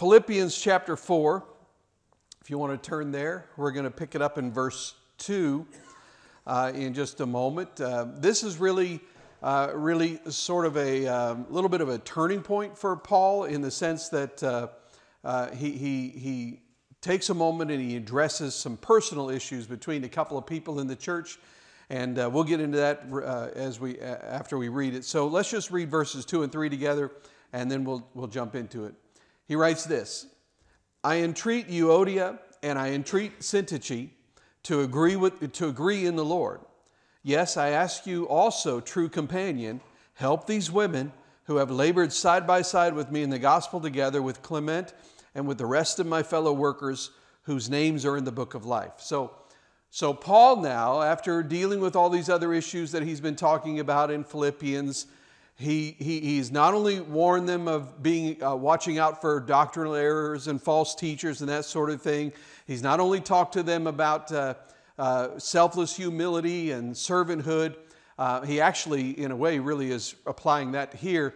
Philippians chapter 4. If you want to turn there, we're going to pick it up in verse 2 uh, in just a moment. Uh, this is really, uh, really sort of a um, little bit of a turning point for Paul in the sense that uh, uh, he, he, he takes a moment and he addresses some personal issues between a couple of people in the church. And uh, we'll get into that as we, after we read it. So let's just read verses 2 and 3 together, and then we'll, we'll jump into it. He writes this I entreat Euodia and I entreat Syntyche to agree, with, to agree in the Lord. Yes, I ask you also, true companion, help these women who have labored side by side with me in the gospel together with Clement and with the rest of my fellow workers whose names are in the book of life. So, so Paul now, after dealing with all these other issues that he's been talking about in Philippians, he, he, he's not only warned them of being uh, watching out for doctrinal errors and false teachers and that sort of thing. He's not only talked to them about uh, uh, selfless humility and servanthood. Uh, he actually, in a way, really is applying that here.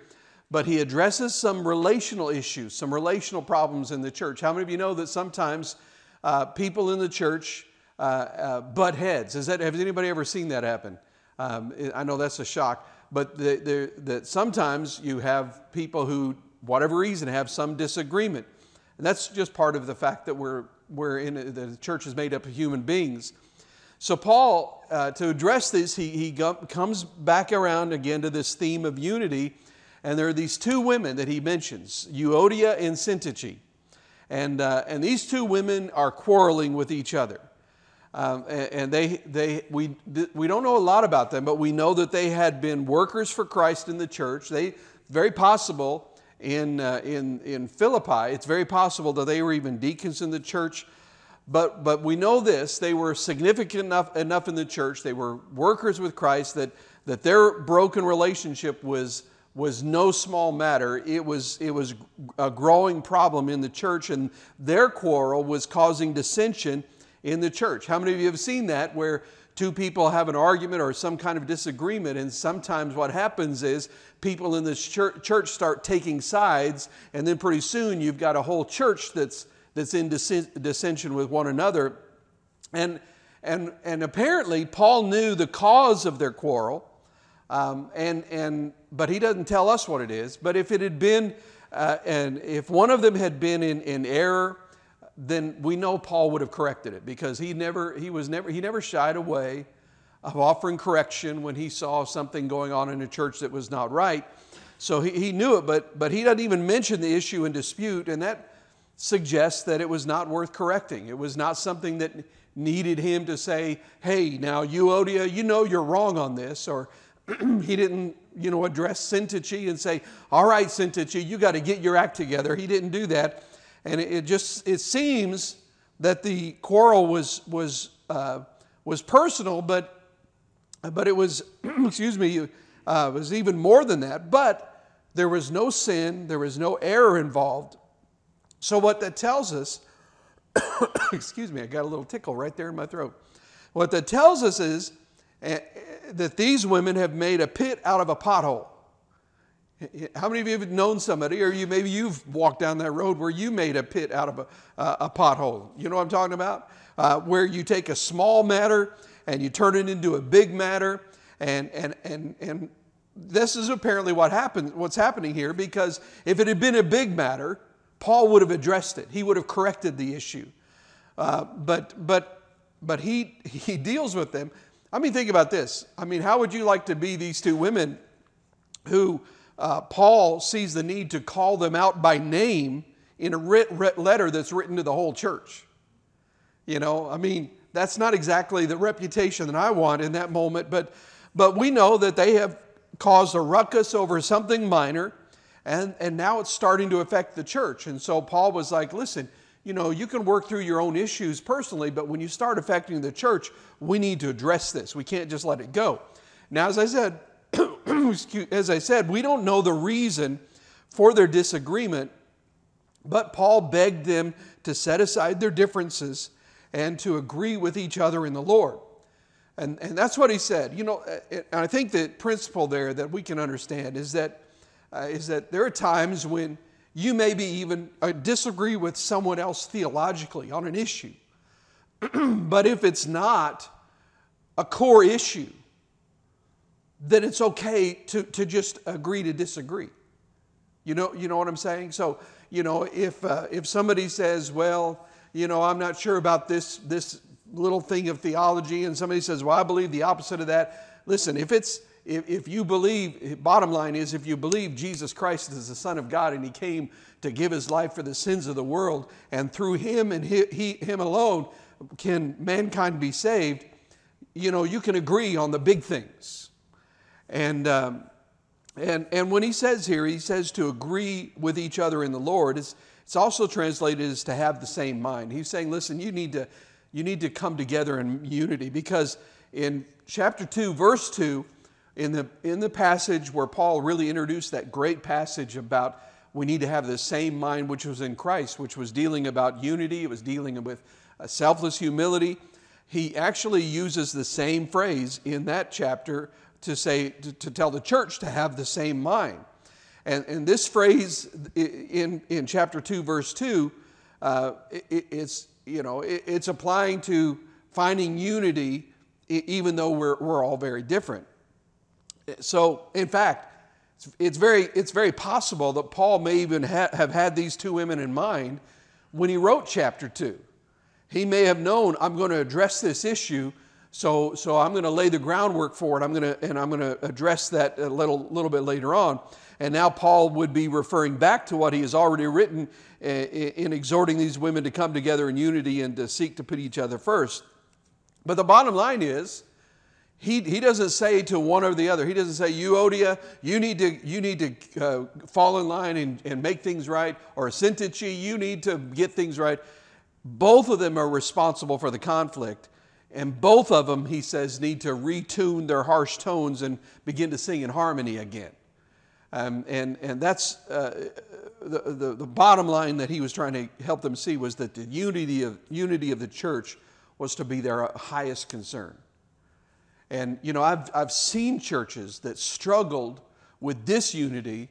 But he addresses some relational issues, some relational problems in the church. How many of you know that sometimes uh, people in the church uh, butt heads? Is that, has anybody ever seen that happen? Um, I know that's a shock but that sometimes you have people who, whatever reason, have some disagreement. And that's just part of the fact that we're, we're in, the church is made up of human beings. So, Paul, uh, to address this, he, he comes back around again to this theme of unity. And there are these two women that he mentions, Euodia and Syntyche. And, uh, and these two women are quarreling with each other. Um, and they, they, we, we don't know a lot about them, but we know that they had been workers for Christ in the church. They, very possible in, uh, in, in Philippi, it's very possible that they were even deacons in the church. But, but we know this they were significant enough, enough in the church, they were workers with Christ, that, that their broken relationship was, was no small matter. It was, it was a growing problem in the church, and their quarrel was causing dissension in the church. How many of you have seen that where two people have an argument or some kind of disagreement, and sometimes what happens is people in this church start taking sides, and then pretty soon you've got a whole church that's, that's in dissension with one another. And, and, and apparently, Paul knew the cause of their quarrel, um, and, and, but he doesn't tell us what it is. But if it had been, uh, and if one of them had been in, in error, then we know Paul would have corrected it because he never, he was never, he never shied away of offering correction when he saw something going on in a church that was not right. So he, he knew it, but, but he doesn't even mention the issue in dispute, and that suggests that it was not worth correcting. It was not something that needed him to say, hey, now Euodia, you know you're wrong on this, or he didn't, you know, address Syntyche and say, all right, Syntyche, you got to get your act together. He didn't do that. And it, just it seems that the quarrel was was uh, was personal, but but it was excuse me uh, was even more than that. But there was no sin, there was no error involved. So what that tells us, excuse me, I got a little tickle right there in my throat. What that tells us is uh, that these women have made a pit out of a pothole. How many of you have known somebody, or you maybe you've walked down that road where you made a pit out of a, uh, a pothole? You know what I'm talking about? Uh, where you take a small matter and you turn it into a big matter, and and and and this is apparently what happened. What's happening here? Because if it had been a big matter, Paul would have addressed it. He would have corrected the issue. Uh, but but but he he deals with them. I mean, think about this. I mean, how would you like to be these two women who uh, Paul sees the need to call them out by name in a writ, writ letter that's written to the whole church. You know, I mean, that's not exactly the reputation that I want in that moment, but, but we know that they have caused a ruckus over something minor, and, and now it's starting to affect the church. And so Paul was like, listen, you know, you can work through your own issues personally, but when you start affecting the church, we need to address this. We can't just let it go. Now, as I said, as I said, we don't know the reason for their disagreement, but Paul begged them to set aside their differences and to agree with each other in the Lord. And, and that's what he said. You know, and I think the principle there that we can understand is that, uh, is that there are times when You maybe even disagree with someone else theologically on an issue. but if it's not a core issue, then it's okay to, to just agree to disagree. You know, you know what I'm saying? So, you know, if, uh, if somebody says, well, you know, I'm not sure about this, this little thing of theology, and somebody says, well, I believe the opposite of that. Listen, if it's, if, if you believe, bottom line is, if you believe Jesus Christ is the Son of God and He came to give His life for the sins of the world, and through Him and he, he, Him alone can mankind be saved, you know, you can agree on the big things. And, um, and, and when he says here, he says to agree with each other in the Lord, it's, it's also translated as to have the same mind. He's saying, listen, you need to, you need to come together in unity because in chapter 2, verse 2, in the, in the passage where Paul really introduced that great passage about we need to have the same mind which was in Christ, which was dealing about unity, it was dealing with selfless humility. He actually uses the same phrase in that chapter to say, to, to tell the church to have the same mind. And, and this phrase in, in chapter 2, verse 2, uh, it, it's, you know, it, it's applying to finding unity even though we're, we're all very different. So, in fact, it's very, it's very possible that Paul may even ha- have had these two women in mind when he wrote chapter 2. He may have known, I'm going to address this issue, so, so I'm going to lay the groundwork for it. I'm going to, and I'm going to address that a little, little bit later on. And now Paul would be referring back to what he has already written uh, in exhorting these women to come together in unity and to seek to put each other first. But the bottom line is, he, he doesn't say to one or the other, he doesn't say, Euodia, you need to, you need to uh, fall in line and, and make things right, or Syntyche, you need to get things right. Both of them are responsible for the conflict. And both of them, he says, need to retune their harsh tones and begin to sing in harmony again. Um, and, and that's uh, the, the, the, bottom line that he was trying to help them see was that the unity of, unity of the church was to be their highest concern. And, you know, I've, I've seen churches that struggled with disunity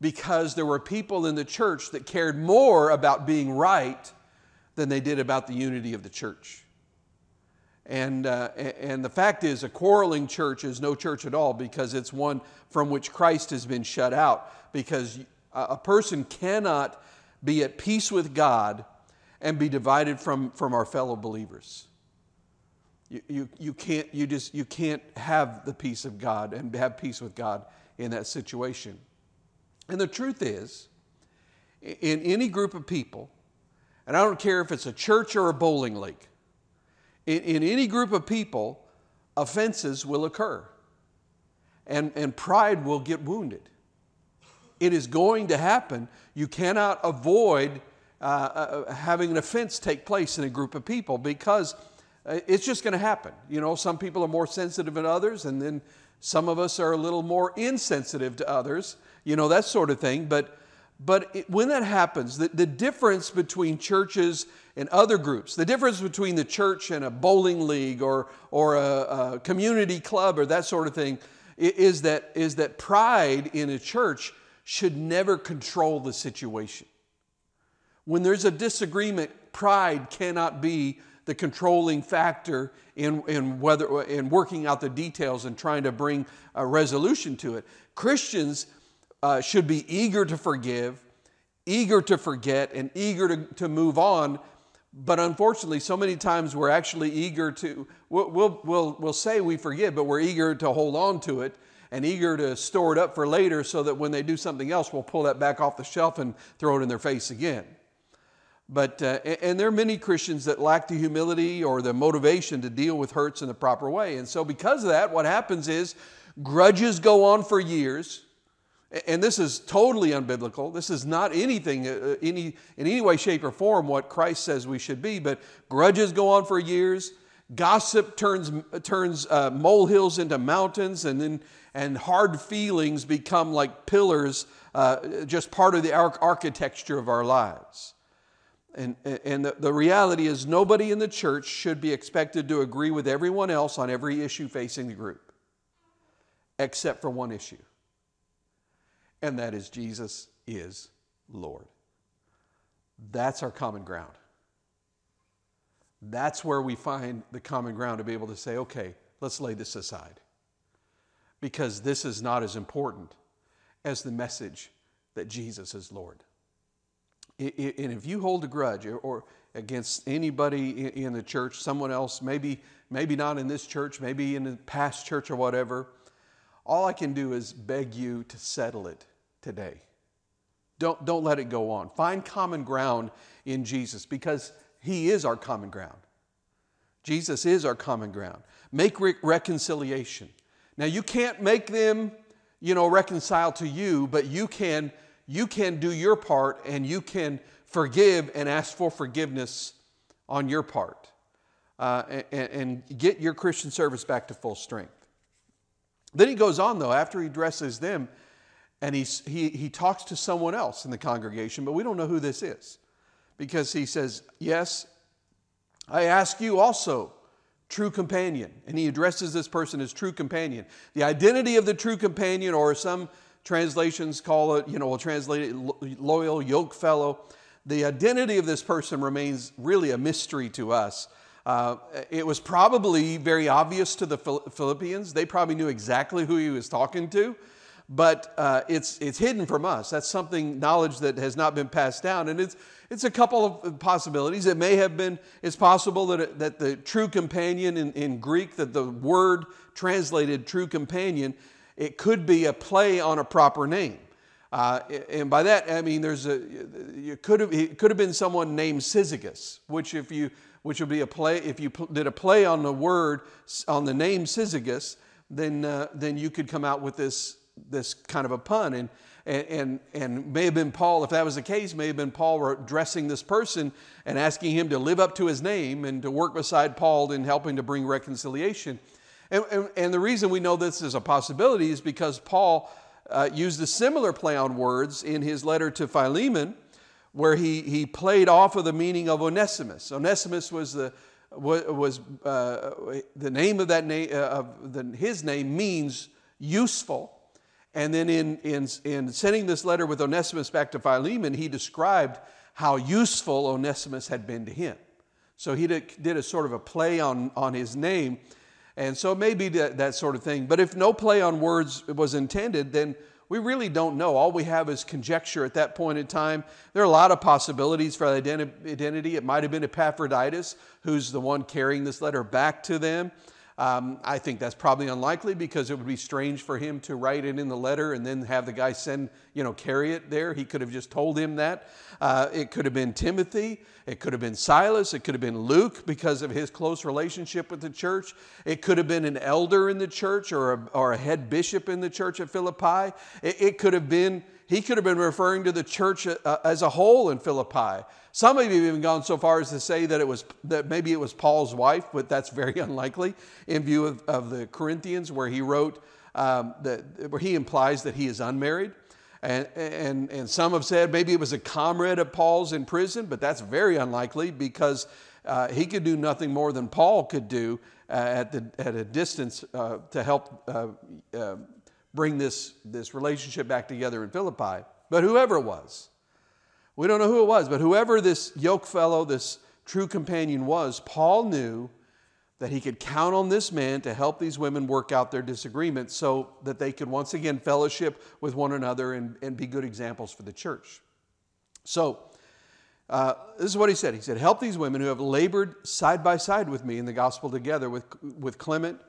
because there were people in the church that cared more about being right than they did about the unity of the church. And, uh, and the fact is, a quarreling church is no church at all because it's one from which Christ has been shut out. Because a person cannot be at peace with God and be divided from, from our fellow believers. You, you, you, can't, you, just, you can't have the peace of God and have peace with God in that situation. And the truth is, in any group of people, and I don't care if it's a church or a bowling league, in, in any group of people, offenses will occur and, and pride will get wounded. It is going to happen. You cannot avoid uh, uh, having an offense take place in a group of people because uh, it's just going to happen. You know, some people are more sensitive than others, and then some of us are a little more insensitive to others, you know, that sort of thing. But but it, when that happens, the, the difference between churches and other groups, the difference between the church and a bowling league or, or a, a community club or that sort of thing, is that, is that pride in a church should never control the situation. When there's a disagreement, pride cannot be the controlling factor in, in, whether, in working out the details and trying to bring a resolution to it. Christians uh, should be eager to forgive, eager to forget, and eager to, to move on. But unfortunately, so many times we're actually eager to, we'll, we'll, we'll, say we forgive, but we're eager to hold on to it and eager to store it up for later so that when they do something else, we'll pull that back off the shelf and throw it in their face again. But, uh, and there are many Christians that lack the humility or the motivation to deal with hurts in the proper way. And so, because of that, what happens is grudges go on for years and this is totally unbiblical. This is not anything uh, uh, any, in any way, shape, or form what Christ says we should be. But grudges go on for years. Gossip turns, turns uh, molehills into mountains, and then and hard feelings become like pillars, uh, just part of the architecture of our lives. And, and the, the reality is, nobody in the church should be expected to agree with everyone else on every issue facing the group, except for one issue and that is Jesus is Lord. That's our common ground. That's where we find the common ground to be able to say, okay, let's lay this aside. Because this is not as important as the message that Jesus is Lord. And if you hold a grudge or against anybody in the church, someone else, maybe, maybe not in this church, maybe in the past church or whatever, all I can do is beg you to settle it today. Don't, don't let it go on. Find common ground in Jesus because He is our common ground. Jesus is our common ground. Make re- reconciliation. Now, you can't make them, you know, reconcile to you, but you can, you can do your part and you can forgive and ask for forgiveness on your part uh, and, and get your Christian service back to full strength. Then he goes on, though, after he addresses them, and he's, he, he talks to someone else in the congregation, but we don't know who this is because he says, Yes, I ask you also, true companion. And he addresses this person as true companion. The identity of the true companion, or some translations call it, you know, will translate it loyal yoke fellow. The identity of this person remains really a mystery to us. Uh, it was probably very obvious to the Philippians. They probably knew exactly who he was talking to, but uh, it's, it's hidden from us. That's something, knowledge that has not been passed down. And it's, it's a couple of possibilities. It may have been, it's possible that, it, that the true companion in, in Greek, that the word translated true companion, it could be a play on a proper name. Uh, and by that, I mean there's a, it could have, it could have been someone named Syzygus, which if you, which would be a play, if you did a play on the word, on the name Syzygus, then, uh, then you could come out with this, this kind of a pun. And, and, and, and may have been Paul, if that was the case, may have been Paul addressing this person and asking him to live up to his name and to work beside Paul in helping to bring reconciliation. And, and, and the reason we know this is a possibility is because Paul uh, used a similar play on words in his letter to Philemon, where he, he played off of the meaning of Onesimus. Onesimus was the, was, uh, the name of that name, uh, of the, his name means useful. And then in, in, in sending this letter with Onesimus back to Philemon, he described how useful Onesimus had been to him. So he did, did a sort of a play on, on his name and so maybe that, that sort of thing. But if no play on words was intended, then we really don't know. All we have is conjecture at that point in time. There are a lot of possibilities for identity. It might have been Epaphroditus, who's the one carrying this letter back to them. Um, I think that's probably unlikely because it would be strange for him to write it in the letter and then have the guy send, you know, carry it there. He could have just told him that. Uh, it could have been Timothy. It could have been Silas. It could have been Luke because of his close relationship with the church. It could have been an elder in the church or a, or a head bishop in the church at Philippi. It, it could have been, he could have been referring to the church uh, as a whole in Philippi. Some have even gone so far as to say that it was that maybe it was Paul's wife, but that's very unlikely in view of, of the Corinthians, where he wrote um, that where he implies that he is unmarried. And, and, and some have said maybe it was a comrade of Paul's in prison, but that's very unlikely because uh, he could do nothing more than Paul could do uh, at, the, at a distance uh, to help uh, uh, bring this, this relationship back together in Philippi. But whoever it was, we don't know who it was, but whoever this yoke fellow, this true companion was, Paul knew that he could count on this man to help these women work out their disagreements so that they could once again fellowship with one another and, and be good examples for the church. So, uh, this is what he said. He said, Help these women who have labored side by side with me in the gospel together with, with Clement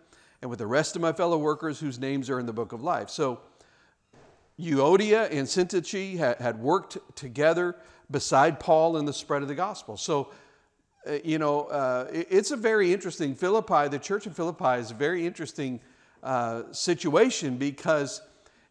and with the rest of my fellow workers whose names are in the book of life. So, Euodia and Syntyche had worked together beside Paul in the spread of the gospel. So, uh, you know, uh, it's a very interesting, Philippi, the church of Philippi is a very interesting uh, situation because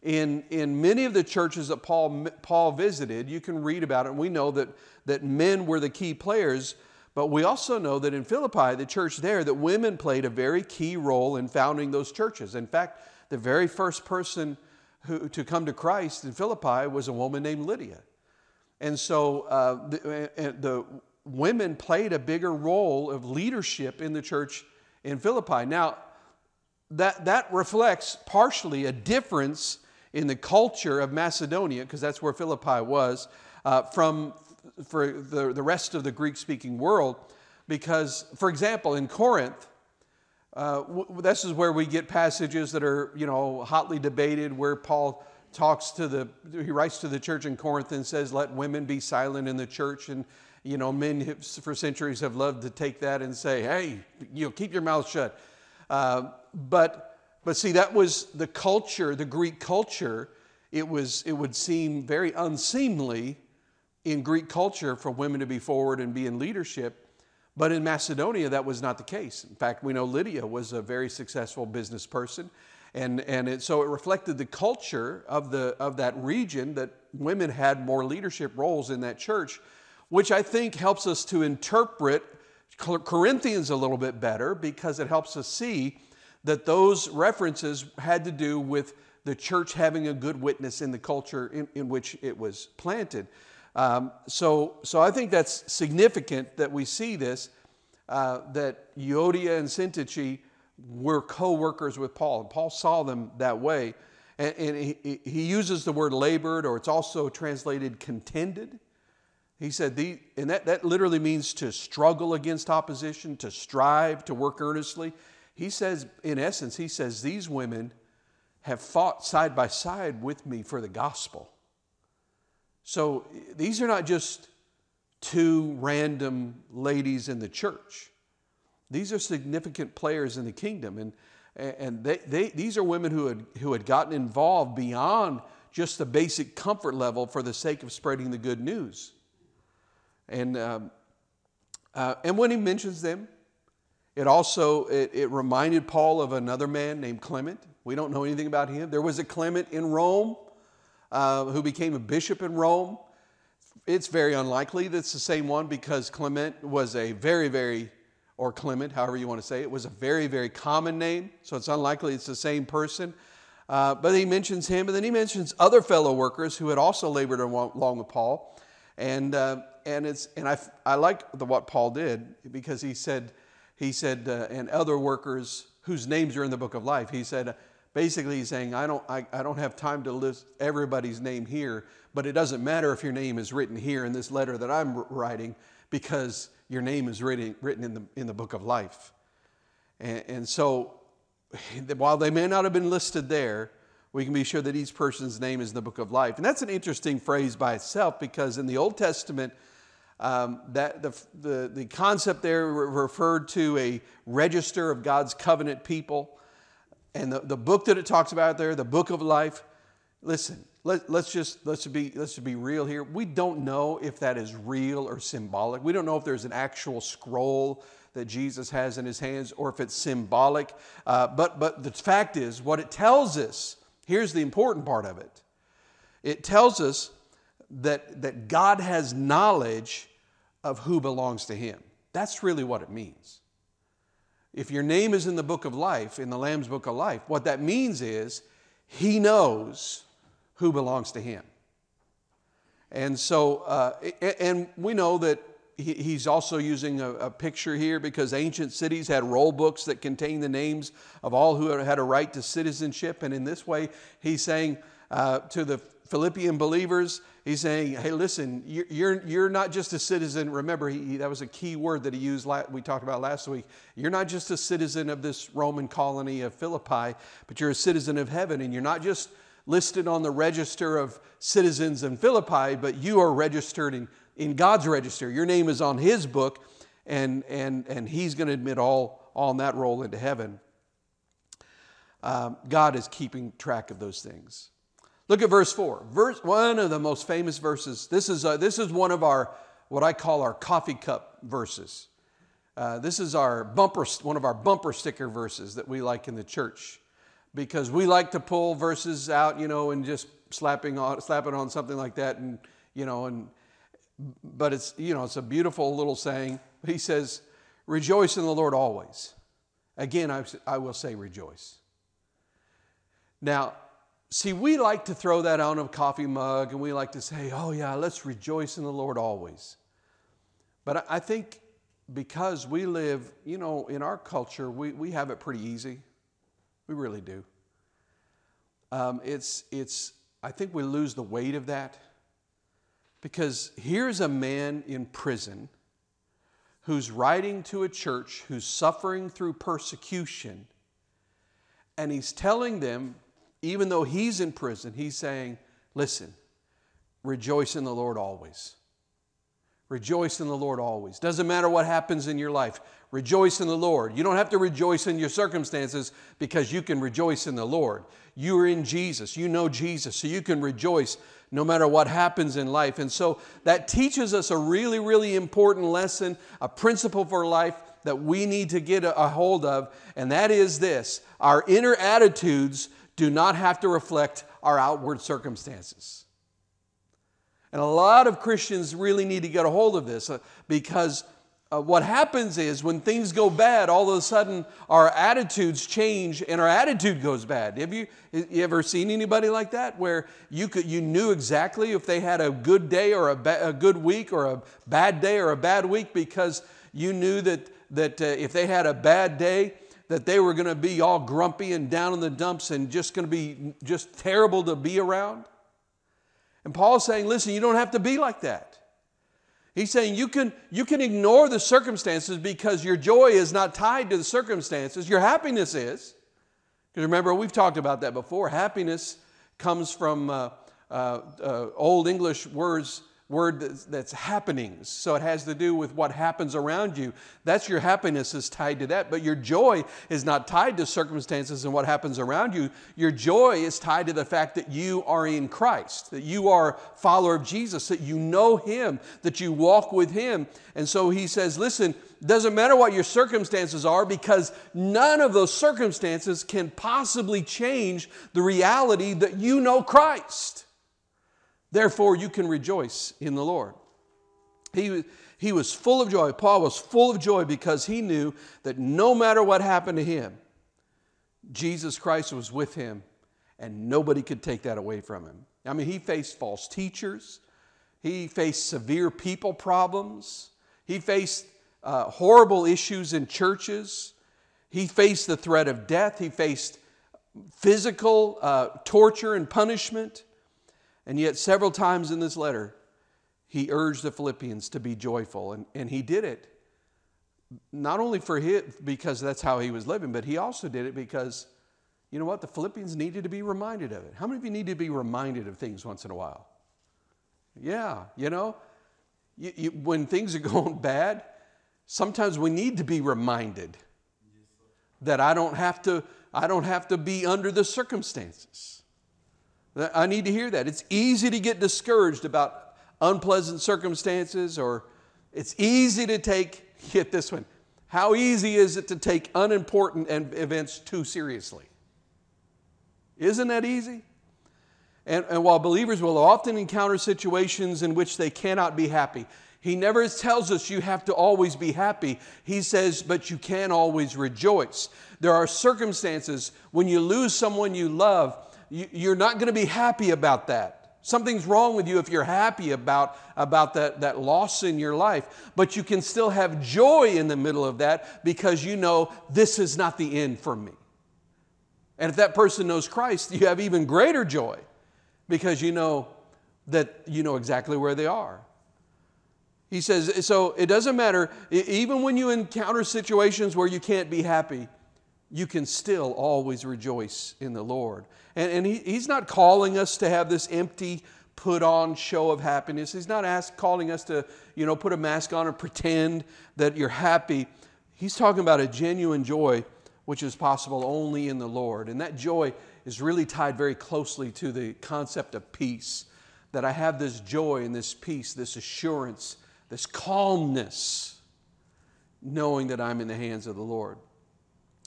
in, in many of the churches that Paul, Paul visited, you can read about it, and we know that, that men were the key players, but we also know that in Philippi, the church there, that women played a very key role in founding those churches. In fact, the very first person who, to come to Christ in Philippi was a woman named Lydia. And so uh, the, uh, the women played a bigger role of leadership in the church in Philippi. Now, that, that reflects partially a difference in the culture of Macedonia, because that's where Philippi was. uh, from for the, the rest of the Greek speaking world. Because, for example, in Corinth, uh, w- this is where we get passages that are, you know, hotly debated, where Paul talks to the, he writes to the church in Corinth and says, let women be silent in the church. And, you know, men for centuries have loved to take that and say, hey, you know, keep your mouth shut. Uh, but, but see, that was the culture, the Greek culture. It, was, it would seem very unseemly in Greek culture for women to be forward and be in leadership. But in Macedonia, that was not the case. In fact, we know Lydia was a very successful business person. And, and it, so it reflected the culture of, the, of that region that women had more leadership roles in that church, which I think helps us to interpret Corinthians a little bit better because it helps us see that those references had to do with the church having a good witness in the culture in, in which it was planted. Um, so, so I think that's significant that we see this, uh, that Euodia and Syntyche were co-workers with Paul, and Paul saw them that way. And, and he, he, uses the word labored, or it's also translated contended. He said, the, and that, that literally means to struggle against opposition, to strive, to work earnestly. He says, in essence, he says, these women have fought side by side with me for the gospel. So these are not just two random ladies in the church. These are significant players in the kingdom. And, and they, they, these are women who had, who had gotten involved beyond just the basic comfort level for the sake of spreading the good news. And, um, uh, and when he mentions them, it also it, it reminded Paul of another man named Clement. We don't know anything about him. There was a Clement in Rome uh, who became a bishop in Rome. It's very unlikely that's the same one because Clement was a very, very, or Clement, however you want to say it, was a very, very common name. So it's unlikely it's the same person. Uh, but he mentions him, and then he mentions other fellow workers who had also labored along with Paul. And, uh, and, it's, and I, I like the, what Paul did because he said, he said, uh, and other workers whose names are in the book of life, he said, basically he's saying, I don't, I, I don't have time to list everybody's name here, but it doesn't matter if your name is written here in this letter that I'm writing because your name is written, written in, the, in the book of life. And, and so while they may not have been listed there, we can be sure that each person's name is in the book of life. And that's an interesting phrase by itself because in the Old Testament, um, that the, the, the concept there referred to a register of God's covenant people. And the, the book that it talks about there, the book of life, listen, let, us just let's be let's just be real here. We don't know if that is real or symbolic. We don't know if there's an actual scroll that Jesus has in his hands or if it's symbolic. Uh, but but the fact is, what it tells us. Here's the important part of it. It tells us that that God has knowledge of who belongs to Him. That's really what it means. If your name is in the book of life, in the Lamb's book of life, what that means is he knows who belongs to him. And so, uh, and we know that he's also using a, a, picture here because ancient cities had roll books that contained the names of all who had a right to citizenship. And in this way, he's saying uh, to the Philippian believers, he's saying, hey, listen, you're, you're not just a citizen. Remember, he, that was a key word that he used, we talked about last week. You're not just a citizen of this Roman colony of Philippi, but you're a citizen of heaven. And you're not just listed on the register of citizens in Philippi, but you are registered in, in God's register. Your name is on his book, and, and, and he's going to admit all on that roll into heaven. Um, God is keeping track of those things. Look at verse 4. Verse, one of the most famous verses. This is, uh, this is one of our, what I call our coffee cup verses. Uh, this is our bumper, one of our bumper sticker verses that we like in the church because we like to pull verses out, you know, and just slapping on, slapping on something like that, and you know, and but it's you know, it's a beautiful little saying. He says, "Rejoice in the Lord always." Again, I, I will say, rejoice. Now, See, we like to throw that on a coffee mug and we like to say, oh, yeah, let's rejoice in the Lord always. But I think because we live, you know, in our culture, we, we have it pretty easy. We really do. Um, it's, it's, I think we lose the weight of that. Because here's a man in prison who's writing to a church who's suffering through persecution, and he's telling them, even though he's in prison, he's saying, Listen, rejoice in the Lord always. Rejoice in the Lord always. Doesn't matter what happens in your life. Rejoice in the Lord. You don't have to rejoice in your circumstances because you can rejoice in the Lord. You are in Jesus. You know Jesus. So you can rejoice no matter what happens in life. And so that teaches us a really, really important lesson, a principle for life that we need to get a hold of. And that is this our inner attitudes do not have to reflect our outward circumstances. And a lot of Christians really need to get a hold of this uh, because uh, what happens is when things go bad, all of a sudden our attitudes change and our attitude goes bad. Have you, you ever seen anybody like that where you, could, you knew exactly if they had a good day or a, ba- a good week or a bad day or a bad week because you knew that, that uh, if they had a bad day, that they were going to be all grumpy and down in the dumps and just going to be just terrible to be around? And Paul's saying, listen, you don't have to be like that. He's saying you can, you can ignore the circumstances because your joy is not tied to the circumstances. Your happiness is. Because remember, we've talked about that before. Happiness comes from uh, uh, uh, Old English words word that's, that's, happenings. So it has to do with what happens around you. That's your happiness is tied to that. But your joy is not tied to circumstances and what happens around you. Your joy is tied to the fact that you are in Christ, that you are follower of Jesus, that you know Him, that you walk with Him. And so he says, listen, doesn't matter what your circumstances are because none of those circumstances can possibly change the reality that you know Christ. Therefore, you can rejoice in the Lord. He, he was full of joy. Paul was full of joy because he knew that no matter what happened to him, Jesus Christ was with him and nobody could take that away from him. I mean, he faced false teachers, he faced severe people problems, he faced uh, horrible issues in churches, he faced the threat of death, he faced physical uh, torture and punishment. And yet, several times in this letter, he urged the Philippians to be joyful, and, and he did it not only for him because that's how he was living, but he also did it because you know what? The Philippians needed to be reminded of it. How many of you need to be reminded of things once in a while? Yeah, you know, you, you, when things are going bad, sometimes we need to be reminded that I don't have to. I don't have to be under the circumstances. I need to hear that. It's easy to get discouraged about unpleasant circumstances, or it's easy to take, get this one, how easy is it to take unimportant events too seriously? Isn't that easy? And, and while believers will often encounter situations in which they cannot be happy, he never tells us you have to always be happy. He says, but you can always rejoice. There are circumstances when you lose someone you love you're not going to be happy about that. Something's wrong with you if you're happy about, about that, that loss in your life. But you can still have joy in the middle of that because you know this is not the end for me. And if that person knows Christ, you have even greater joy because you know that you know exactly where they are. He says, so it doesn't matter, even when you encounter situations where you can't be happy, you can still always rejoice in the Lord. And, and he, he's not calling us to have this empty, put on show of happiness. He's not ask, calling us to, you know, put a mask on and pretend that you're happy. He's talking about a genuine joy, which is possible only in the Lord. And that joy is really tied very closely to the concept of peace. That I have this joy and this peace, this assurance, this calmness, knowing that I'm in the hands of the Lord.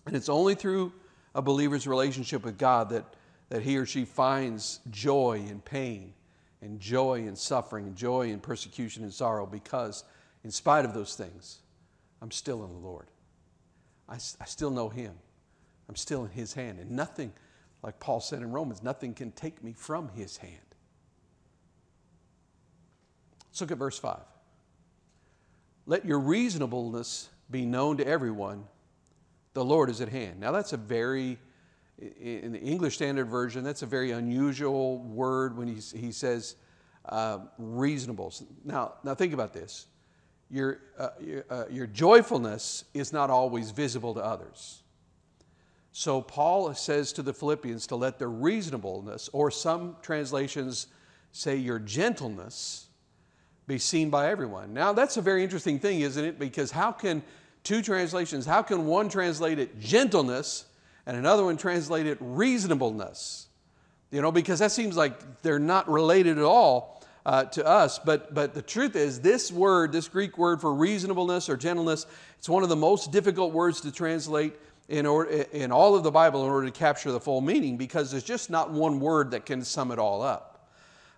And it's only through a believer's relationship with God that, that he or she finds joy in pain and joy in suffering and joy in persecution and sorrow because, in spite of those things, I'm still in the Lord. I, I still know Him. I'm still in His hand. And nothing, like Paul said in Romans, nothing can take me from His hand. Let's look at verse 5. Let your reasonableness be known to everyone the Lord is at hand. Now, that's a very, in the English Standard Version, that's a very unusual word when he, he says, uh, reasonable. Now, now think about this. Your, uh, your, uh, your joyfulness is not always visible to others. So Paul says to the Philippians to let their reasonableness, or some translations say your gentleness, be seen by everyone. Now that's a very interesting thing, isn't it? Because how can two translations, how can one translate it gentleness and another one translate it reasonableness? You know, because that seems like they're not related at all uh, to us. But, but the truth is, this word, this Greek word for reasonableness or gentleness, it's one of the most difficult words to translate in, order, in all of the Bible in order to capture the full meaning because there's just not one word that can sum it all up.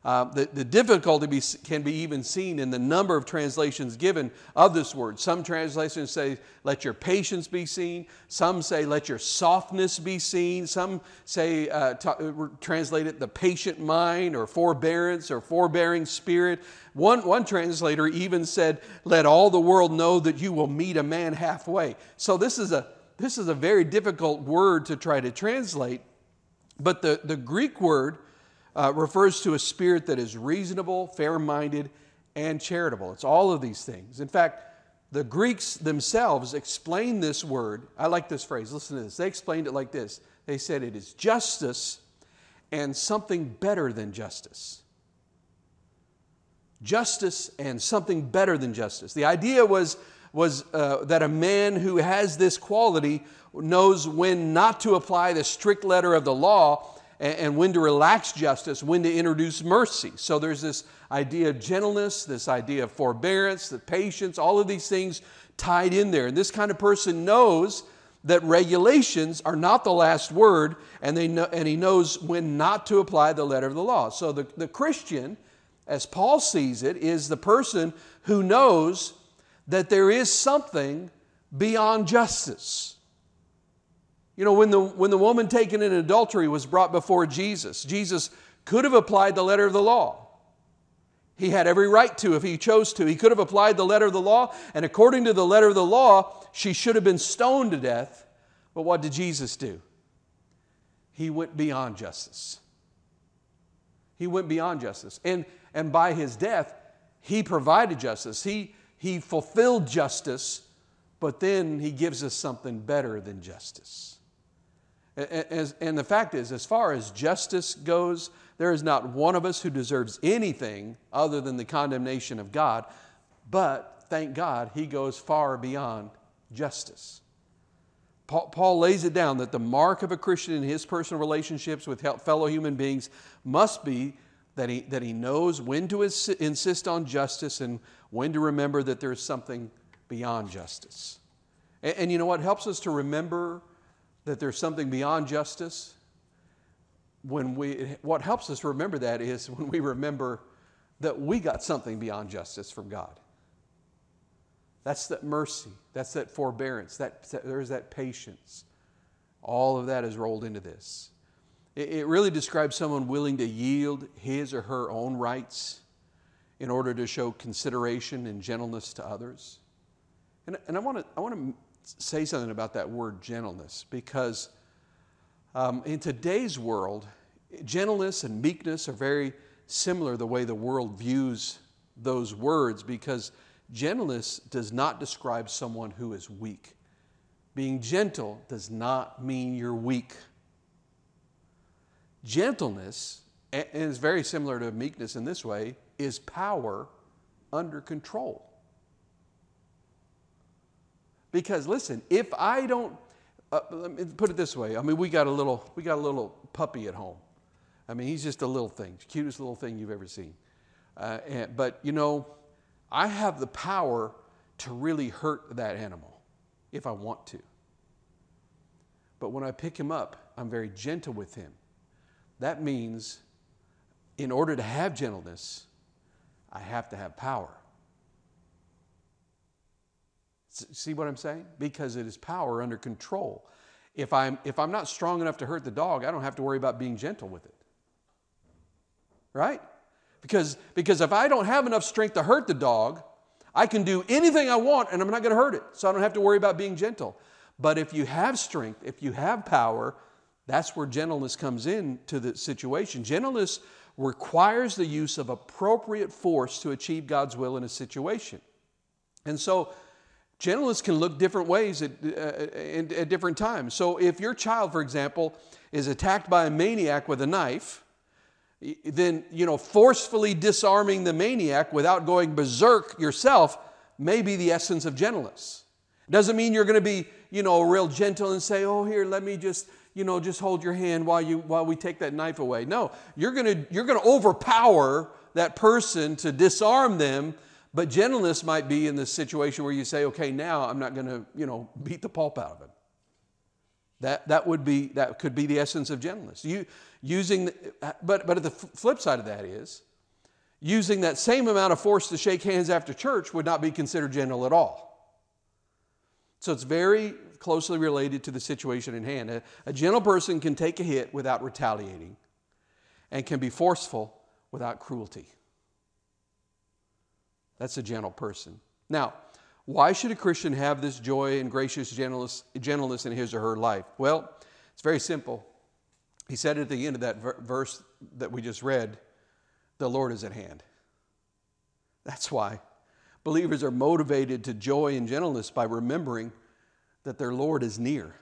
Uh, the, the difficulty be, can be even seen in the number of translations given of this word. Some translations say, let your patience be seen. Some say, let your softness be seen. Some say, uh, t- uh, translate it the patient mind or forbearance or forbearing spirit. One, one translator even said, let all the world know that you will meet a man halfway. So this is a, this is a very difficult word to try to translate. But the, the Greek word uh, refers to a spirit that is reasonable, fair minded, and charitable. It's all of these things. In fact, the Greeks themselves explain this word. I like this phrase. Listen to this. They explained it like this they said it is justice and something better than justice. Justice and something better than justice. The idea was, was uh, that a man who has this quality knows when not to apply the strict letter of the law and when to relax justice, when to introduce mercy. So there's this idea of gentleness, this idea of forbearance, the patience, all of these things tied in there. And this kind of person knows that regulations are not the last word, and, they know, and he knows when not to apply the letter of the law. So the, the Christian, as Paul sees it, is the person who knows that there is something beyond justice. You know, when the, when the woman taken in adultery was brought before Jesus, Jesus could have applied the letter of the law. He had every right to if he chose to. He could have applied the letter of the law, and according to the letter of the law, she should have been stoned to death. But what did Jesus do? He went beyond justice. He went beyond justice. And, and by his death, he provided justice. He, he fulfilled justice, but then he gives us something better than justice. And the fact is, as far as justice goes, there is not one of us who deserves anything other than the condemnation of God. But thank God, he goes far beyond justice. Paul lays it down that the mark of a Christian in his personal relationships with fellow human beings must be that he, that he knows when to insist on justice and when to remember that there's something beyond justice. And, and you know what helps us to remember that there's something beyond justice, when we, what helps us remember that is when we remember that we got something beyond justice from God. That's that mercy, that's that forbearance, that, that there's that patience. All of that is rolled into this. It, it really describes someone willing to yield his or her own rights in order to show consideration and gentleness to others. And, and I want to I want to say something about that word gentleness because um, in today's world, gentleness and meekness are very similar the way the world views those words because gentleness does not describe someone who is weak. Being gentle does not mean you're weak. Gentleness, and is very similar to meekness in this way, is power under control. Because listen, if I don't, uh, let me put it this way. I mean, we got a little, we got a little puppy at home. I mean, he's just a little thing, cutest little thing you've ever seen. Uh, and, but you know, I have the power to really hurt that animal if I want to. But when I pick him up, I'm very gentle with him. That means, in order to have gentleness, I have to have power. See what I'm saying? Because it is power under control. If I'm, if I'm not strong enough to hurt the dog, I don't have to worry about being gentle with it. Right? Because, because if I don't have enough strength to hurt the dog, I can do anything I want and I'm not going to hurt it. So I don't have to worry about being gentle. But if you have strength, if you have power, that's where gentleness comes in to the situation. Gentleness requires the use of appropriate force to achieve God's will in a situation. And so, gentleness can look different ways at, uh, at, at different times. So, if your child, for example, is attacked by a maniac with a knife, then you know forcefully disarming the maniac without going berserk yourself may be the essence of gentleness. Doesn't mean you're going to be you know real gentle and say, "Oh, here, let me just you know just hold your hand while you while we take that knife away." No, you're going to you're going to overpower that person to disarm them. But gentleness might be in the situation where you say, "Okay, now I'm not going to you know beat the pulp out of him." That, that would be that could be the essence of gentleness. You, using, but, but the flip side of that is, using that same amount of force to shake hands after church would not be considered gentle at all. So it's very closely related to the situation in hand. A, a gentle person can take a hit without retaliating and can be forceful without cruelty. That's a gentle person. Now, why should a Christian have this joy and gracious gentleness, gentleness in his or her life? Well, it's very simple. He said at the end of that verse that we just read, the Lord is at hand. That's why believers are motivated to joy and gentleness by remembering that their Lord is near.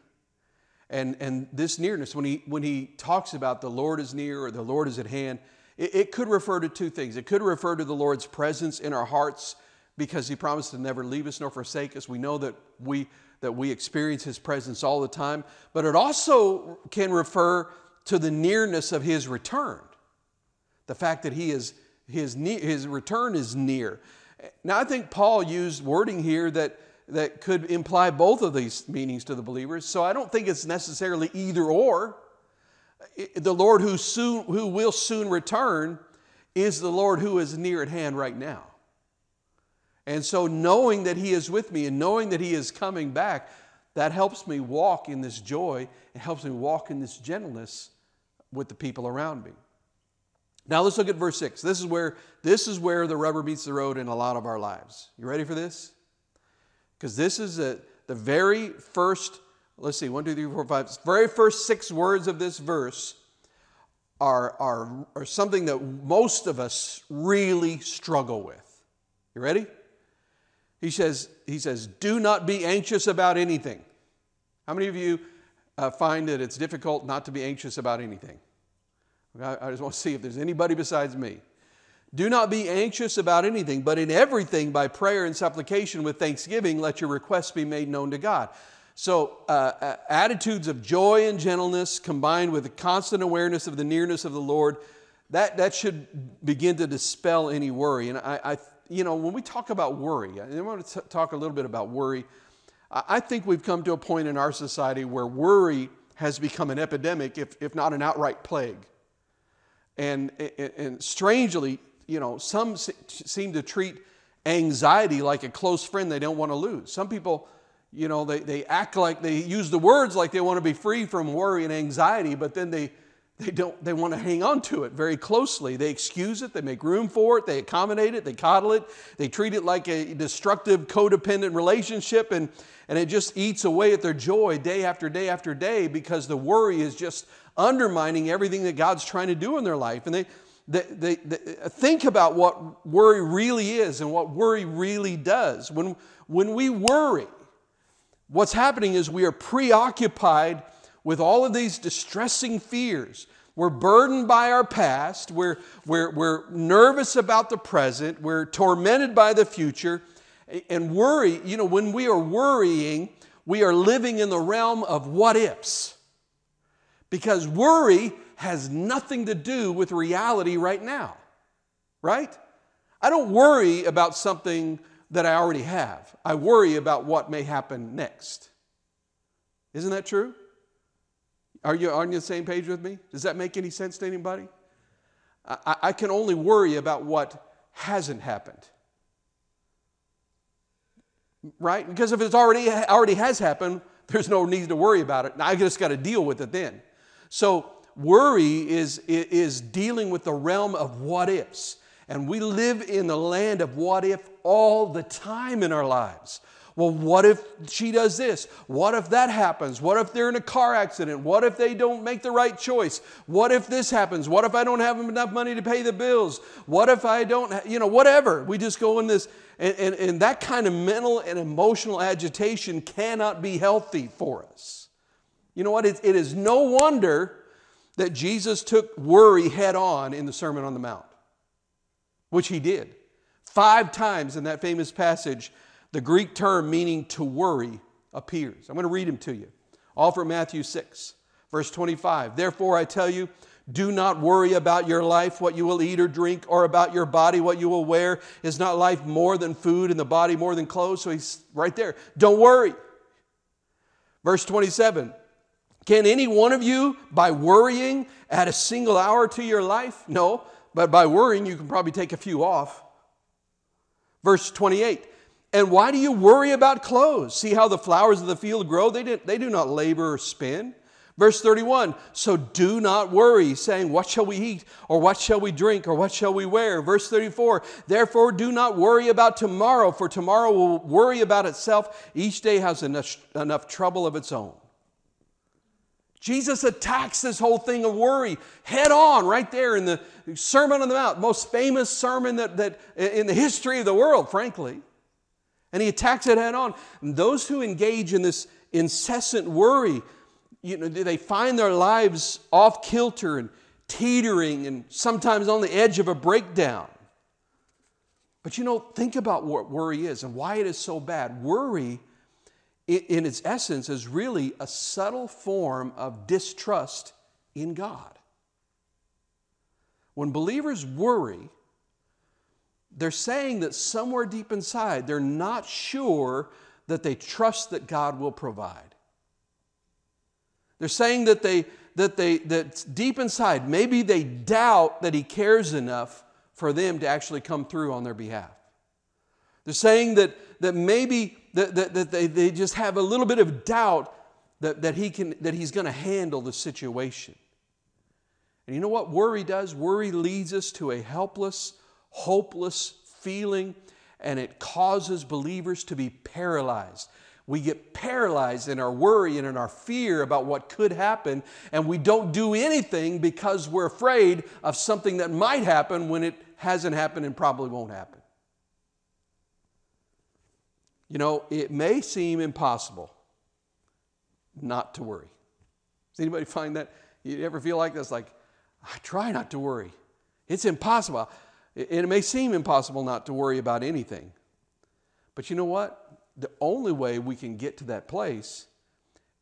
And, and this nearness, when he, when he talks about the Lord is near or the Lord is at hand, it, it could refer to two things. It could refer to the Lord's presence in our hearts because he promised to never leave us nor forsake us. We know that we that we experience his presence all the time, but it also can refer to the nearness of his return. The fact that he is his, his return is near. Now I think Paul used wording here that that could imply both of these meanings to the believers. So I don't think it's necessarily either or. The Lord who soon who will soon return is the Lord who is near at hand right now. And so, knowing that He is with me and knowing that He is coming back, that helps me walk in this joy. It helps me walk in this gentleness with the people around me. Now let's look at verse 6. This is where this is where the rubber meets the road in a lot of our lives. You ready for this? Because this is a, the very first, let's see, one, two, three, four, five, very first six words of this verse are, are, are something that most of us really struggle with. You ready? He says, he says, do not be anxious about anything. How many of you uh, find that it's difficult not to be anxious about anything? I, I just want to see if there's anybody besides me. Do not be anxious about anything, but in everything, by prayer and supplication with thanksgiving, let your requests be made known to God. So, uh, uh, attitudes of joy and gentleness combined with a constant awareness of the nearness of the Lord, that, that should begin to dispel any worry. And I, I you know, when we talk about worry, I want to talk a little bit about worry. I think we've come to a point in our society where worry has become an epidemic, if, if not an outright plague. And, and strangely, you know, some seem to treat anxiety like a close friend they don't want to lose. Some people, you know, they, they act like they use the words like they want to be free from worry and anxiety, but then they they don't they want to hang on to it very closely. They excuse it they make room for it they accommodate it they coddle it they treat it like a destructive codependent relationship and and it just eats away at their joy day after day after day because the worry is just undermining everything that god's trying to do in their life. And they they, they, they uh, think about what worry really is and what worry really does. When when we worry what's happening is we are preoccupied with all of these distressing fears. We're burdened by our past. We're, we're, we're nervous about the present. We're tormented by the future. And worry, you know, when we are worrying, we are living in the realm of what ifs. Because worry has nothing to do with reality right now, right? I don't worry about something that I already have, I worry about what may happen next. Isn't that true? Are you on the same page with me? Does that make any sense to anybody? I, I can only worry about what hasn't happened. Right? Because if it's already already has happened, there's no need to worry about it. I just got to deal with it then. So worry is, is dealing with the realm of what ifs. And we live in the land of what if all the time in our lives. Well, what if she does this? What if that happens? What if they're in a car accident? What if they don't make the right choice? What if this happens? What if I don't have enough money to pay the bills? What if I don't, you know, whatever. We just go in this, and, and, and that kind of mental and emotional agitation cannot be healthy for us. You know what? it, it is no wonder that Jesus took worry head on in the Sermon on the Mount, which he did. Five times in that famous passage, the Greek term meaning to worry appears. I'm going to read them to you. All from Matthew 6, verse 25. Therefore, I tell you, do not worry about your life, what you will eat or drink, or about your body, what you will wear. Is not life more than food and the body more than clothes? So he's right there. Don't worry. Verse 27 Can any one of you, by worrying, add a single hour to your life? No, but by worrying, you can probably take a few off. Verse 28 And why do you worry about clothes? See how the flowers of the field grow? They, did, they do not labor or spin. Verse 31 So do not worry, saying, What shall we eat? Or what shall we drink? Or what shall we wear? Verse 34 Therefore do not worry about tomorrow, for tomorrow will worry about itself. Each day has enough, enough trouble of its own. Jesus attacks this whole thing of worry head on right there in the Sermon on the Mount, most famous sermon that, that in the history of the world, frankly. And he attacks it head on. And those who engage in this incessant worry, you know, they find their lives off kilter and teetering and sometimes on the edge of a breakdown. But you know, think about what worry is and why it is so bad. Worry in its essence, is really a subtle form of distrust in God. When believers worry, they're saying that somewhere deep inside, they're not sure that they trust that God will provide. They're saying that they that they that deep inside, maybe they doubt that He cares enough for them to actually come through on their behalf. They're saying that, that maybe that, that, that they, they just have a little bit of doubt that, that, he can, that he's going to handle the situation. And you know what worry does? Worry leads us to a helpless, hopeless feeling, and it causes believers to be paralyzed. We get paralyzed in our worry and in our fear about what could happen, and we don't do anything because we're afraid of something that might happen when it hasn't happened and probably won't happen. You know, it may seem impossible not to worry. Does anybody find that? You ever feel like this? Like, I try not to worry. It's impossible. And it may seem impossible not to worry about anything. But you know what? The only way we can get to that place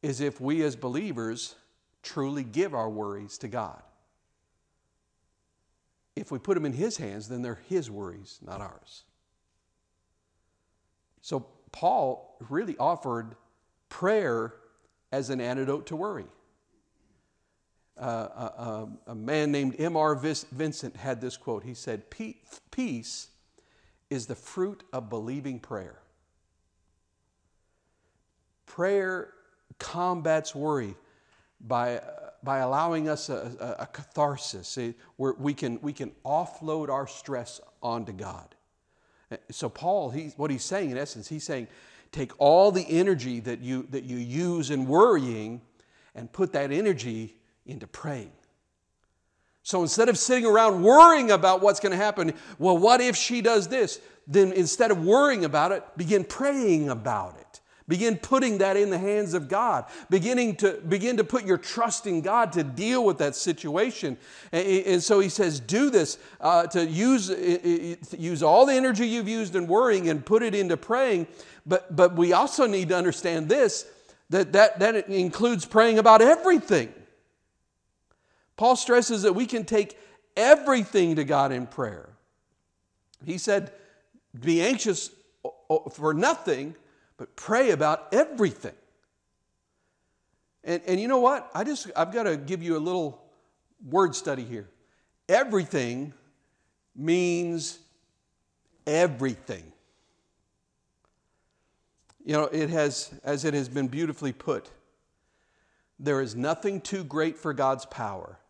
is if we as believers truly give our worries to God. If we put them in His hands, then they're His worries, not ours. So Paul really offered prayer as an antidote to worry. Uh, a, a, a, man named M.R. Vincent had this quote. He said, Peace is the fruit of believing prayer. Prayer combats worry by, by allowing us a, a, a catharsis where we can, we can offload our stress onto God. So Paul, he, what he's saying in essence, he's saying, take all the energy that you, that you use in worrying and put that energy into praying. So instead of sitting around worrying about what's going to happen, well, what if she does this? Then instead of worrying about it, begin praying about it. Begin putting that in the hands of God. Beginning to begin to put your trust in God to deal with that situation. And, and so he says, do this uh, to use, use all the energy you've used in worrying and put it into praying. But, but we also need to understand this that, that that includes praying about everything. Paul stresses that we can take everything to God in prayer. He said, Be anxious for nothing, but pray about everything. And, and you know what? I just, I've got to give you a little word study here. Everything means everything. You know, it has, as it has been beautifully put, there is nothing too great for God's power,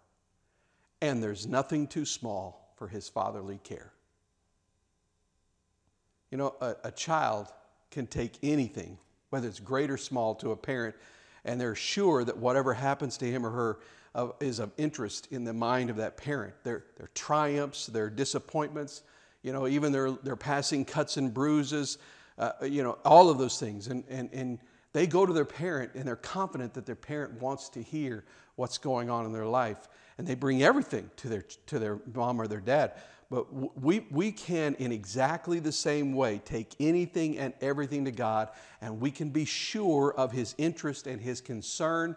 and there's nothing too small for his fatherly care. You know, a, a child can take anything, whether it's great or small, to a parent, and they're sure that whatever happens to him or her uh, is of interest in the mind of that parent. Their, their triumphs, their disappointments, you know, even their, their passing cuts and bruises, uh, you know, all of those things. And, and, and they go to their parent and they're confident that their parent wants to hear what's going on in their life. And they bring everything to their, to their mom or their dad. But we, we can, in exactly the same way, take anything and everything to God, and we can be sure of His interest and His concern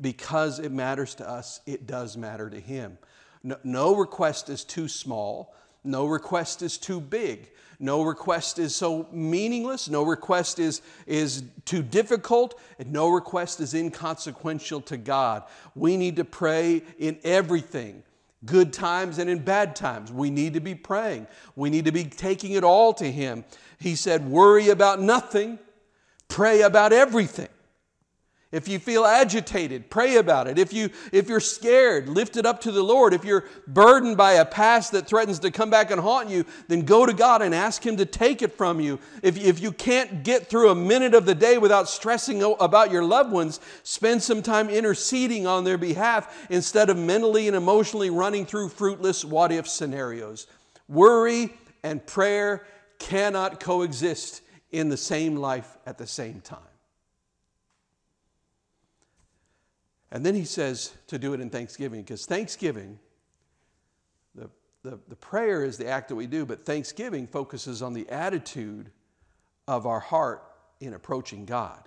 because it matters to us, it does matter to Him. No, no request is too small, no request is too big. No request is so meaningless. No request is, is too difficult. And no request is inconsequential to God. We need to pray in everything good times and in bad times. We need to be praying. We need to be taking it all to Him. He said, Worry about nothing, pray about everything. If you feel agitated, pray about it. If, you, if you're scared, lift it up to the Lord. If you're burdened by a past that threatens to come back and haunt you, then go to God and ask Him to take it from you. If, if you can't get through a minute of the day without stressing about your loved ones, spend some time interceding on their behalf instead of mentally and emotionally running through fruitless what if scenarios. Worry and prayer cannot coexist in the same life at the same time. And then he says to do it in thanksgiving, because thanksgiving, the, the, the prayer is the act that we do, but thanksgiving focuses on the attitude of our heart in approaching God.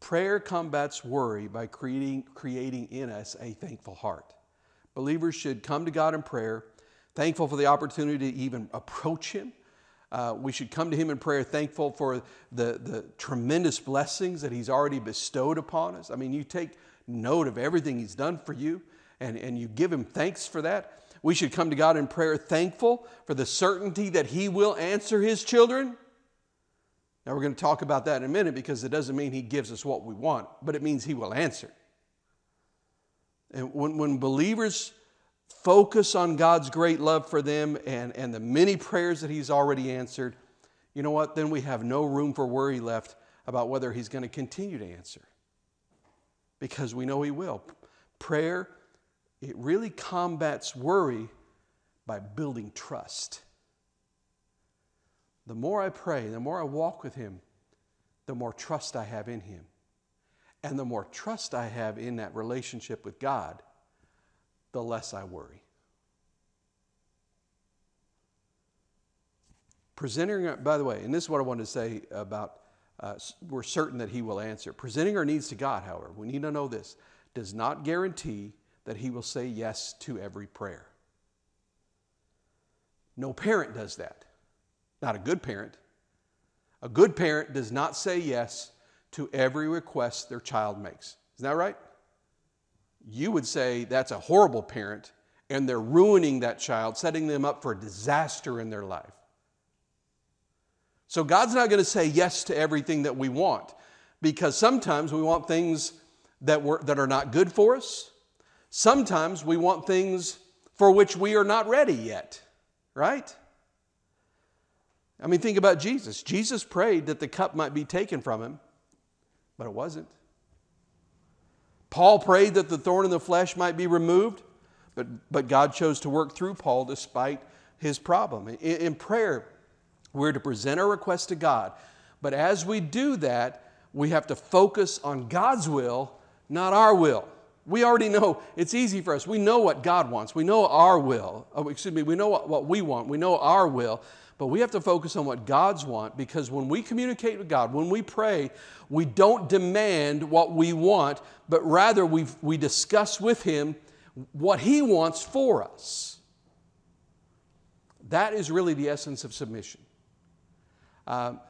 Prayer combats worry by creating, creating in us a thankful heart. Believers should come to God in prayer, thankful for the opportunity to even approach Him, uh, we should come to Him in prayer, thankful for the, the tremendous blessings that He's already bestowed upon us. I mean, you take note of everything He's done for you and, and you give Him thanks for that. We should come to God in prayer, thankful for the certainty that He will answer His children. Now, we're going to talk about that in a minute because it doesn't mean He gives us what we want, but it means He will answer. And when, when believers focus on God's great love for them and, and the many prayers that He's already answered, you know what? Then we have no room for worry left about whether He's going to continue to answer. Because we know He will. Prayer, it really combats worry by building trust. The more I pray, the more I walk with Him, the more trust I have in Him. And the more trust I have in that relationship with God, the less I worry. Presenting, by the way, and this is what I wanted to say about uh, we're certain that He will answer. Presenting our needs to God, however, we need to know this does not guarantee that He will say yes to every prayer. No parent does that. Not a good parent. A good parent does not say yes to every request their child makes. Isn't that right? You would say that's a horrible parent and they're ruining that child, setting them up for disaster in their life. So God's not going to say yes to everything that we want because sometimes we want things that, were, that are not good for us. Sometimes we want things for which we are not ready yet, right? I mean, think about Jesus. Jesus prayed that the cup might be taken from him, but it wasn't. Paul prayed that the thorn in the flesh might be removed, but, but God chose to work through Paul despite his problem. In, in prayer, we're to present our request to God. But as we do that, we have to focus on God's will, not our will. We already know it's easy for us. We know what God wants. We know our will. Oh, excuse me, we know what, what we want. We know our will. But we have to focus on what God's want because when we communicate with God, when we pray, we don't demand what we want, but rather we we discuss with Him what He wants for us. That is really the essence of submission. Um,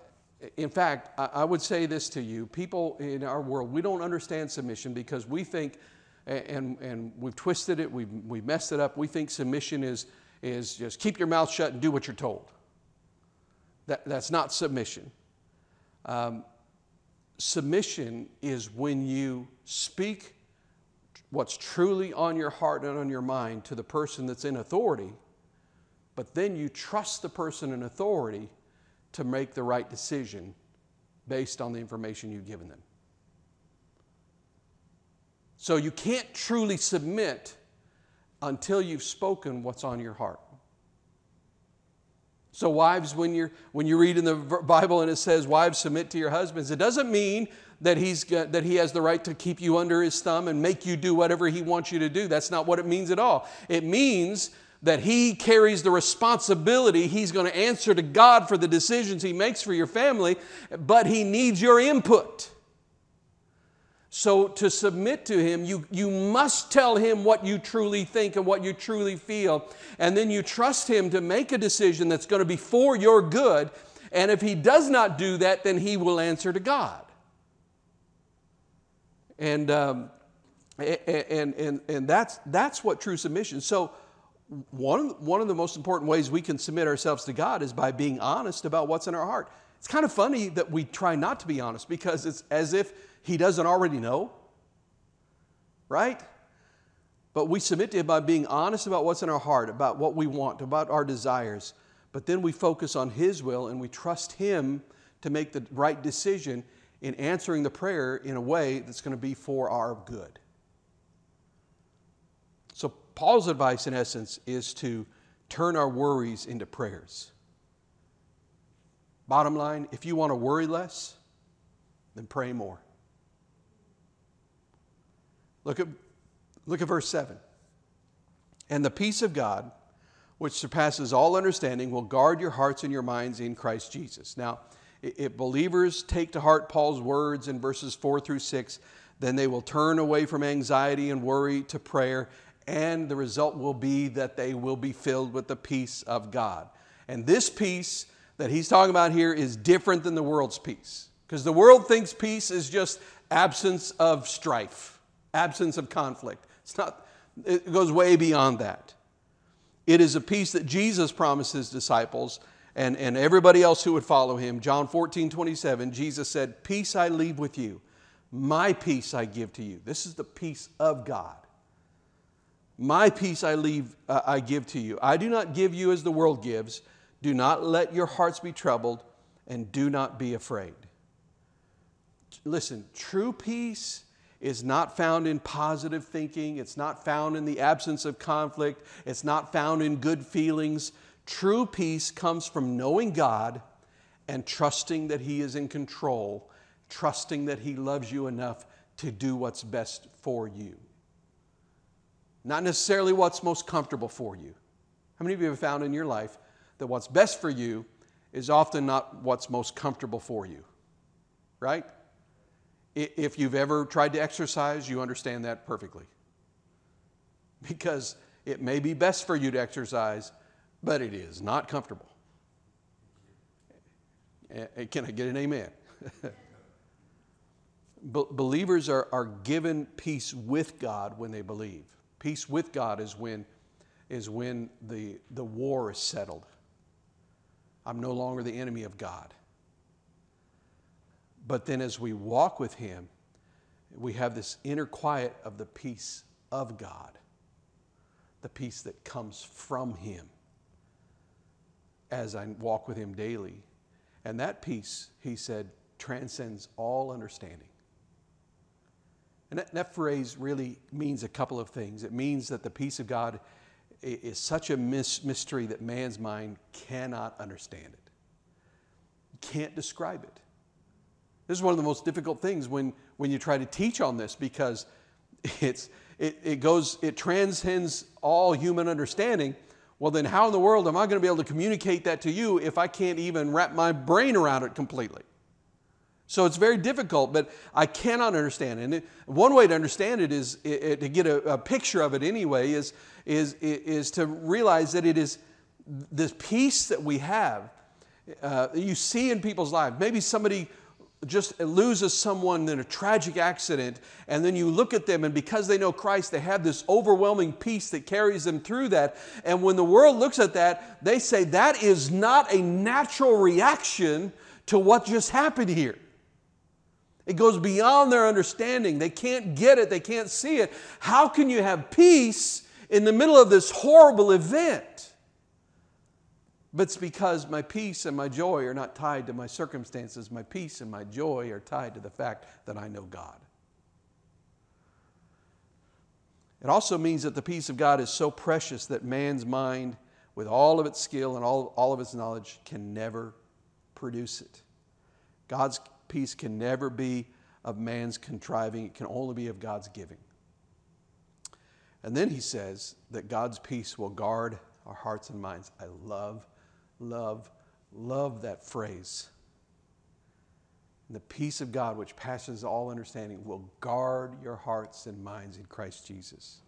in fact, I, I would say this to you people in our world, we don't understand submission because we think, and, and we've twisted it, we've, we've messed it up, we think submission is, is just keep your mouth shut and do what you're told. That, that's not submission. Um, submission is when you speak what's truly on your heart and on your mind to the person that's in authority, but then you trust the person in authority to make the right decision based on the information you've given them. So you can't truly submit until you've spoken what's on your heart. So, wives, when, you're, when you read in the Bible and it says, Wives, submit to your husbands, it doesn't mean that, he's, that he has the right to keep you under his thumb and make you do whatever he wants you to do. That's not what it means at all. It means that he carries the responsibility. He's going to answer to God for the decisions he makes for your family, but he needs your input. So, to submit to him, you, you must tell him what you truly think and what you truly feel. And then you trust him to make a decision that's going to be for your good. And if he does not do that, then he will answer to God. And, um, and, and, and that's, that's what true submission. So, one, one of the most important ways we can submit ourselves to God is by being honest about what's in our heart. It's kind of funny that we try not to be honest because it's as if he doesn't already know, right? But we submit to Him by being honest about what's in our heart, about what we want, about our desires. But then we focus on His will and we trust Him to make the right decision in answering the prayer in a way that's going to be for our good. So, Paul's advice, in essence, is to turn our worries into prayers. Bottom line if you want to worry less, then pray more. Look at, look at verse 7. And the peace of God, which surpasses all understanding, will guard your hearts and your minds in Christ Jesus. Now, if believers take to heart Paul's words in verses 4 through 6, then they will turn away from anxiety and worry to prayer, and the result will be that they will be filled with the peace of God. And this peace that he's talking about here is different than the world's peace, because the world thinks peace is just absence of strife absence of conflict. It's not, it goes way beyond that. It is a peace that Jesus promised his disciples and, and everybody else who would follow him. John 14, 27, Jesus said, Peace I leave with you, my peace I give to you. This is the peace of God. My peace I leave, uh, I give to you. I do not give you as the world gives. Do not let your hearts be troubled, and do not be afraid. Listen, true peace is not found in positive thinking. It's not found in the absence of conflict. It's not found in good feelings. True peace comes from knowing God and trusting that He is in control, trusting that He loves you enough to do what's best for you. Not necessarily what's most comfortable for you. How many of you have found in your life that what's best for you is often not what's most comfortable for you? Right? If you've ever tried to exercise, you understand that perfectly. Because it may be best for you to exercise, but it is not comfortable. Can I get an amen? Believers are, are given peace with God when they believe. Peace with God is when, is when the, the war is settled. I'm no longer the enemy of God. But then as we walk with Him, we have this inner quiet of the peace of God, the peace that comes from Him as I walk with Him daily. And that peace, He said, transcends all understanding. And that, that phrase really means a couple of things. It means that the peace of God is such a mystery that man's mind cannot understand it, can't describe it. This is one of the most difficult things when, when you try to teach on this because it's, it, it goes, it transcends all human understanding. Well, then how in the world am I going to be able to communicate that to you if I can't even wrap my brain around it completely? So it's very difficult, but I cannot understand it. And it, one way to understand it is it, to get a, a, picture of it anyway is, is, is to realize that it is this peace that we have. Uh, you see in people's lives. Maybe somebody just loses someone in a tragic accident, and then you look at them, and because they know Christ, they have this overwhelming peace that carries them through that. And when the world looks at that, they say that is not a natural reaction to what just happened here. It goes beyond their understanding. They can't get it, they can't see it. How can you have peace in the middle of this horrible event? But it's because my peace and my joy are not tied to my circumstances. My peace and my joy are tied to the fact that I know God. It also means that the peace of God is so precious that man's mind, with all of its skill and all, all of its knowledge, can never produce it. God's peace can never be of man's contriving, it can only be of God's giving. And then he says that God's peace will guard our hearts and minds. I love, love, love that phrase. And the peace of God, which passes all understanding, will guard your hearts and minds in Christ Jesus.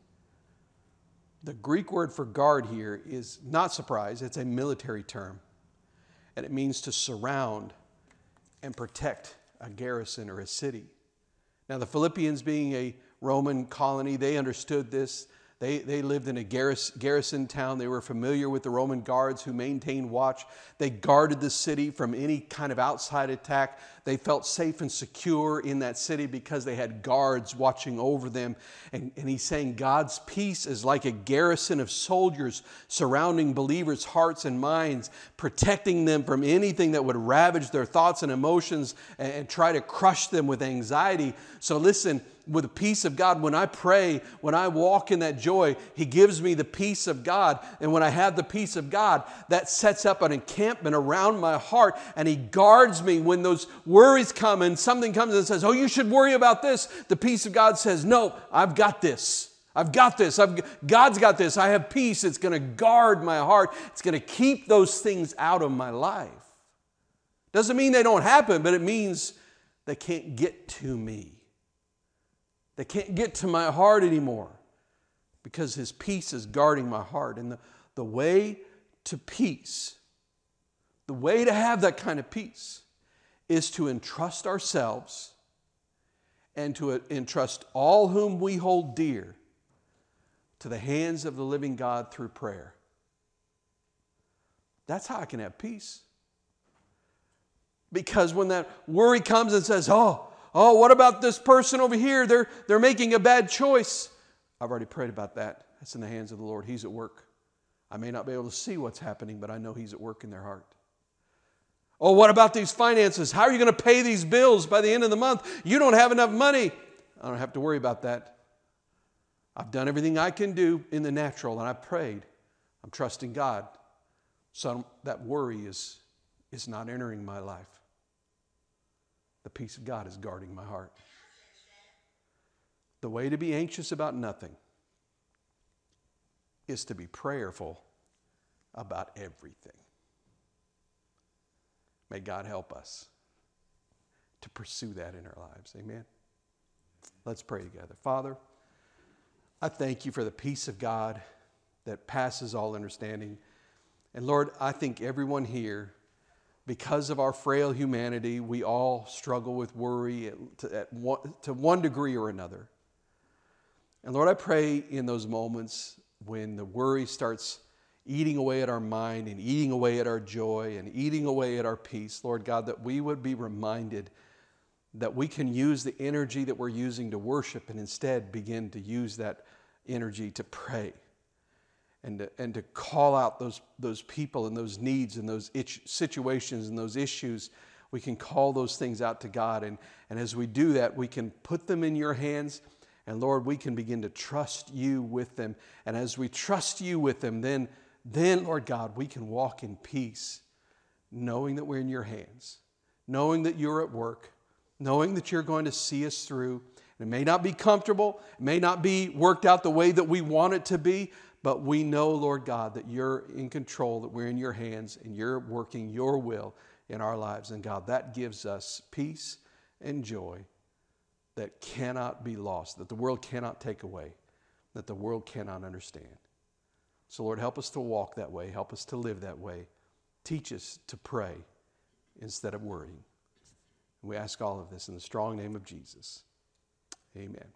The Greek word for guard here is not surprise, it's a military term. And it means to surround and protect a garrison or a city. Now, the Philippians, being a Roman colony, they understood this. They, they lived in a garrison town. They were familiar with the Roman guards who maintained watch. They guarded the city from any kind of outside attack. They felt safe and secure in that city because they had guards watching over them. And, and he's saying God's peace is like a garrison of soldiers surrounding believers' hearts and minds, protecting them from anything that would ravage their thoughts and emotions and, and try to crush them with anxiety. So listen, with the peace of God. When I pray, when I walk in that joy, He gives me the peace of God. And when I have the peace of God, that sets up an encampment around my heart and He guards me when those worries come and something comes and says, Oh, you should worry about this. The peace of God says, No, I've got this. I've got this. I've, God's got this. I have peace. It's going to guard my heart. It's going to keep those things out of my life. Doesn't mean they don't happen, but it means they can't get to me. They can't get to my heart anymore because His peace is guarding my heart. And the, the way to peace, the way to have that kind of peace, is to entrust ourselves and to entrust all whom we hold dear to the hands of the living God through prayer. That's how I can have peace. Because when that worry comes and says, Oh, Oh, what about this person over here? They're, they're making a bad choice. I've already prayed about that. That's in the hands of the Lord. He's at work. I may not be able to see what's happening, but I know He's at work in their heart. Oh, what about these finances? How are you going to pay these bills by the end of the month? You don't have enough money. I don't have to worry about that. I've done everything I can do in the natural, and I've prayed. I'm trusting God. So that worry is, is not entering my life the peace of God is guarding my heart. The way to be anxious about nothing is to be prayerful about everything. May God help us to pursue that in our lives. Amen. Let's pray together. Father, I thank you for the peace of God that passes all understanding. And Lord, I think everyone here because of our frail humanity, we all struggle with worry to, at one, to one degree or another. And Lord, I pray in those moments when the worry starts eating away at our mind and eating away at our joy and eating away at our peace, Lord God, that we would be reminded that we can use the energy that we're using to worship and instead begin to use that energy to pray and to, and to call out those, those people and those needs and those itch, situations and those issues. We can call those things out to God. And, and as we do that, we can put them in your hands. And Lord, we can begin to trust you with them. And as we trust you with them, then, then Lord God, we can walk in peace, knowing that we're in your hands, knowing that you're at work, knowing that you're going to see us through. It may not be comfortable, it may not be worked out the way that we want it to be, but we know, Lord God, that you're in control, that we're in your hands, and you're working your will in our lives. And God, that gives us peace and joy that cannot be lost, that the world cannot take away, that the world cannot understand. So, Lord, help us to walk that way, help us to live that way. Teach us to pray instead of worrying. We ask all of this in the strong name of Jesus. Amen.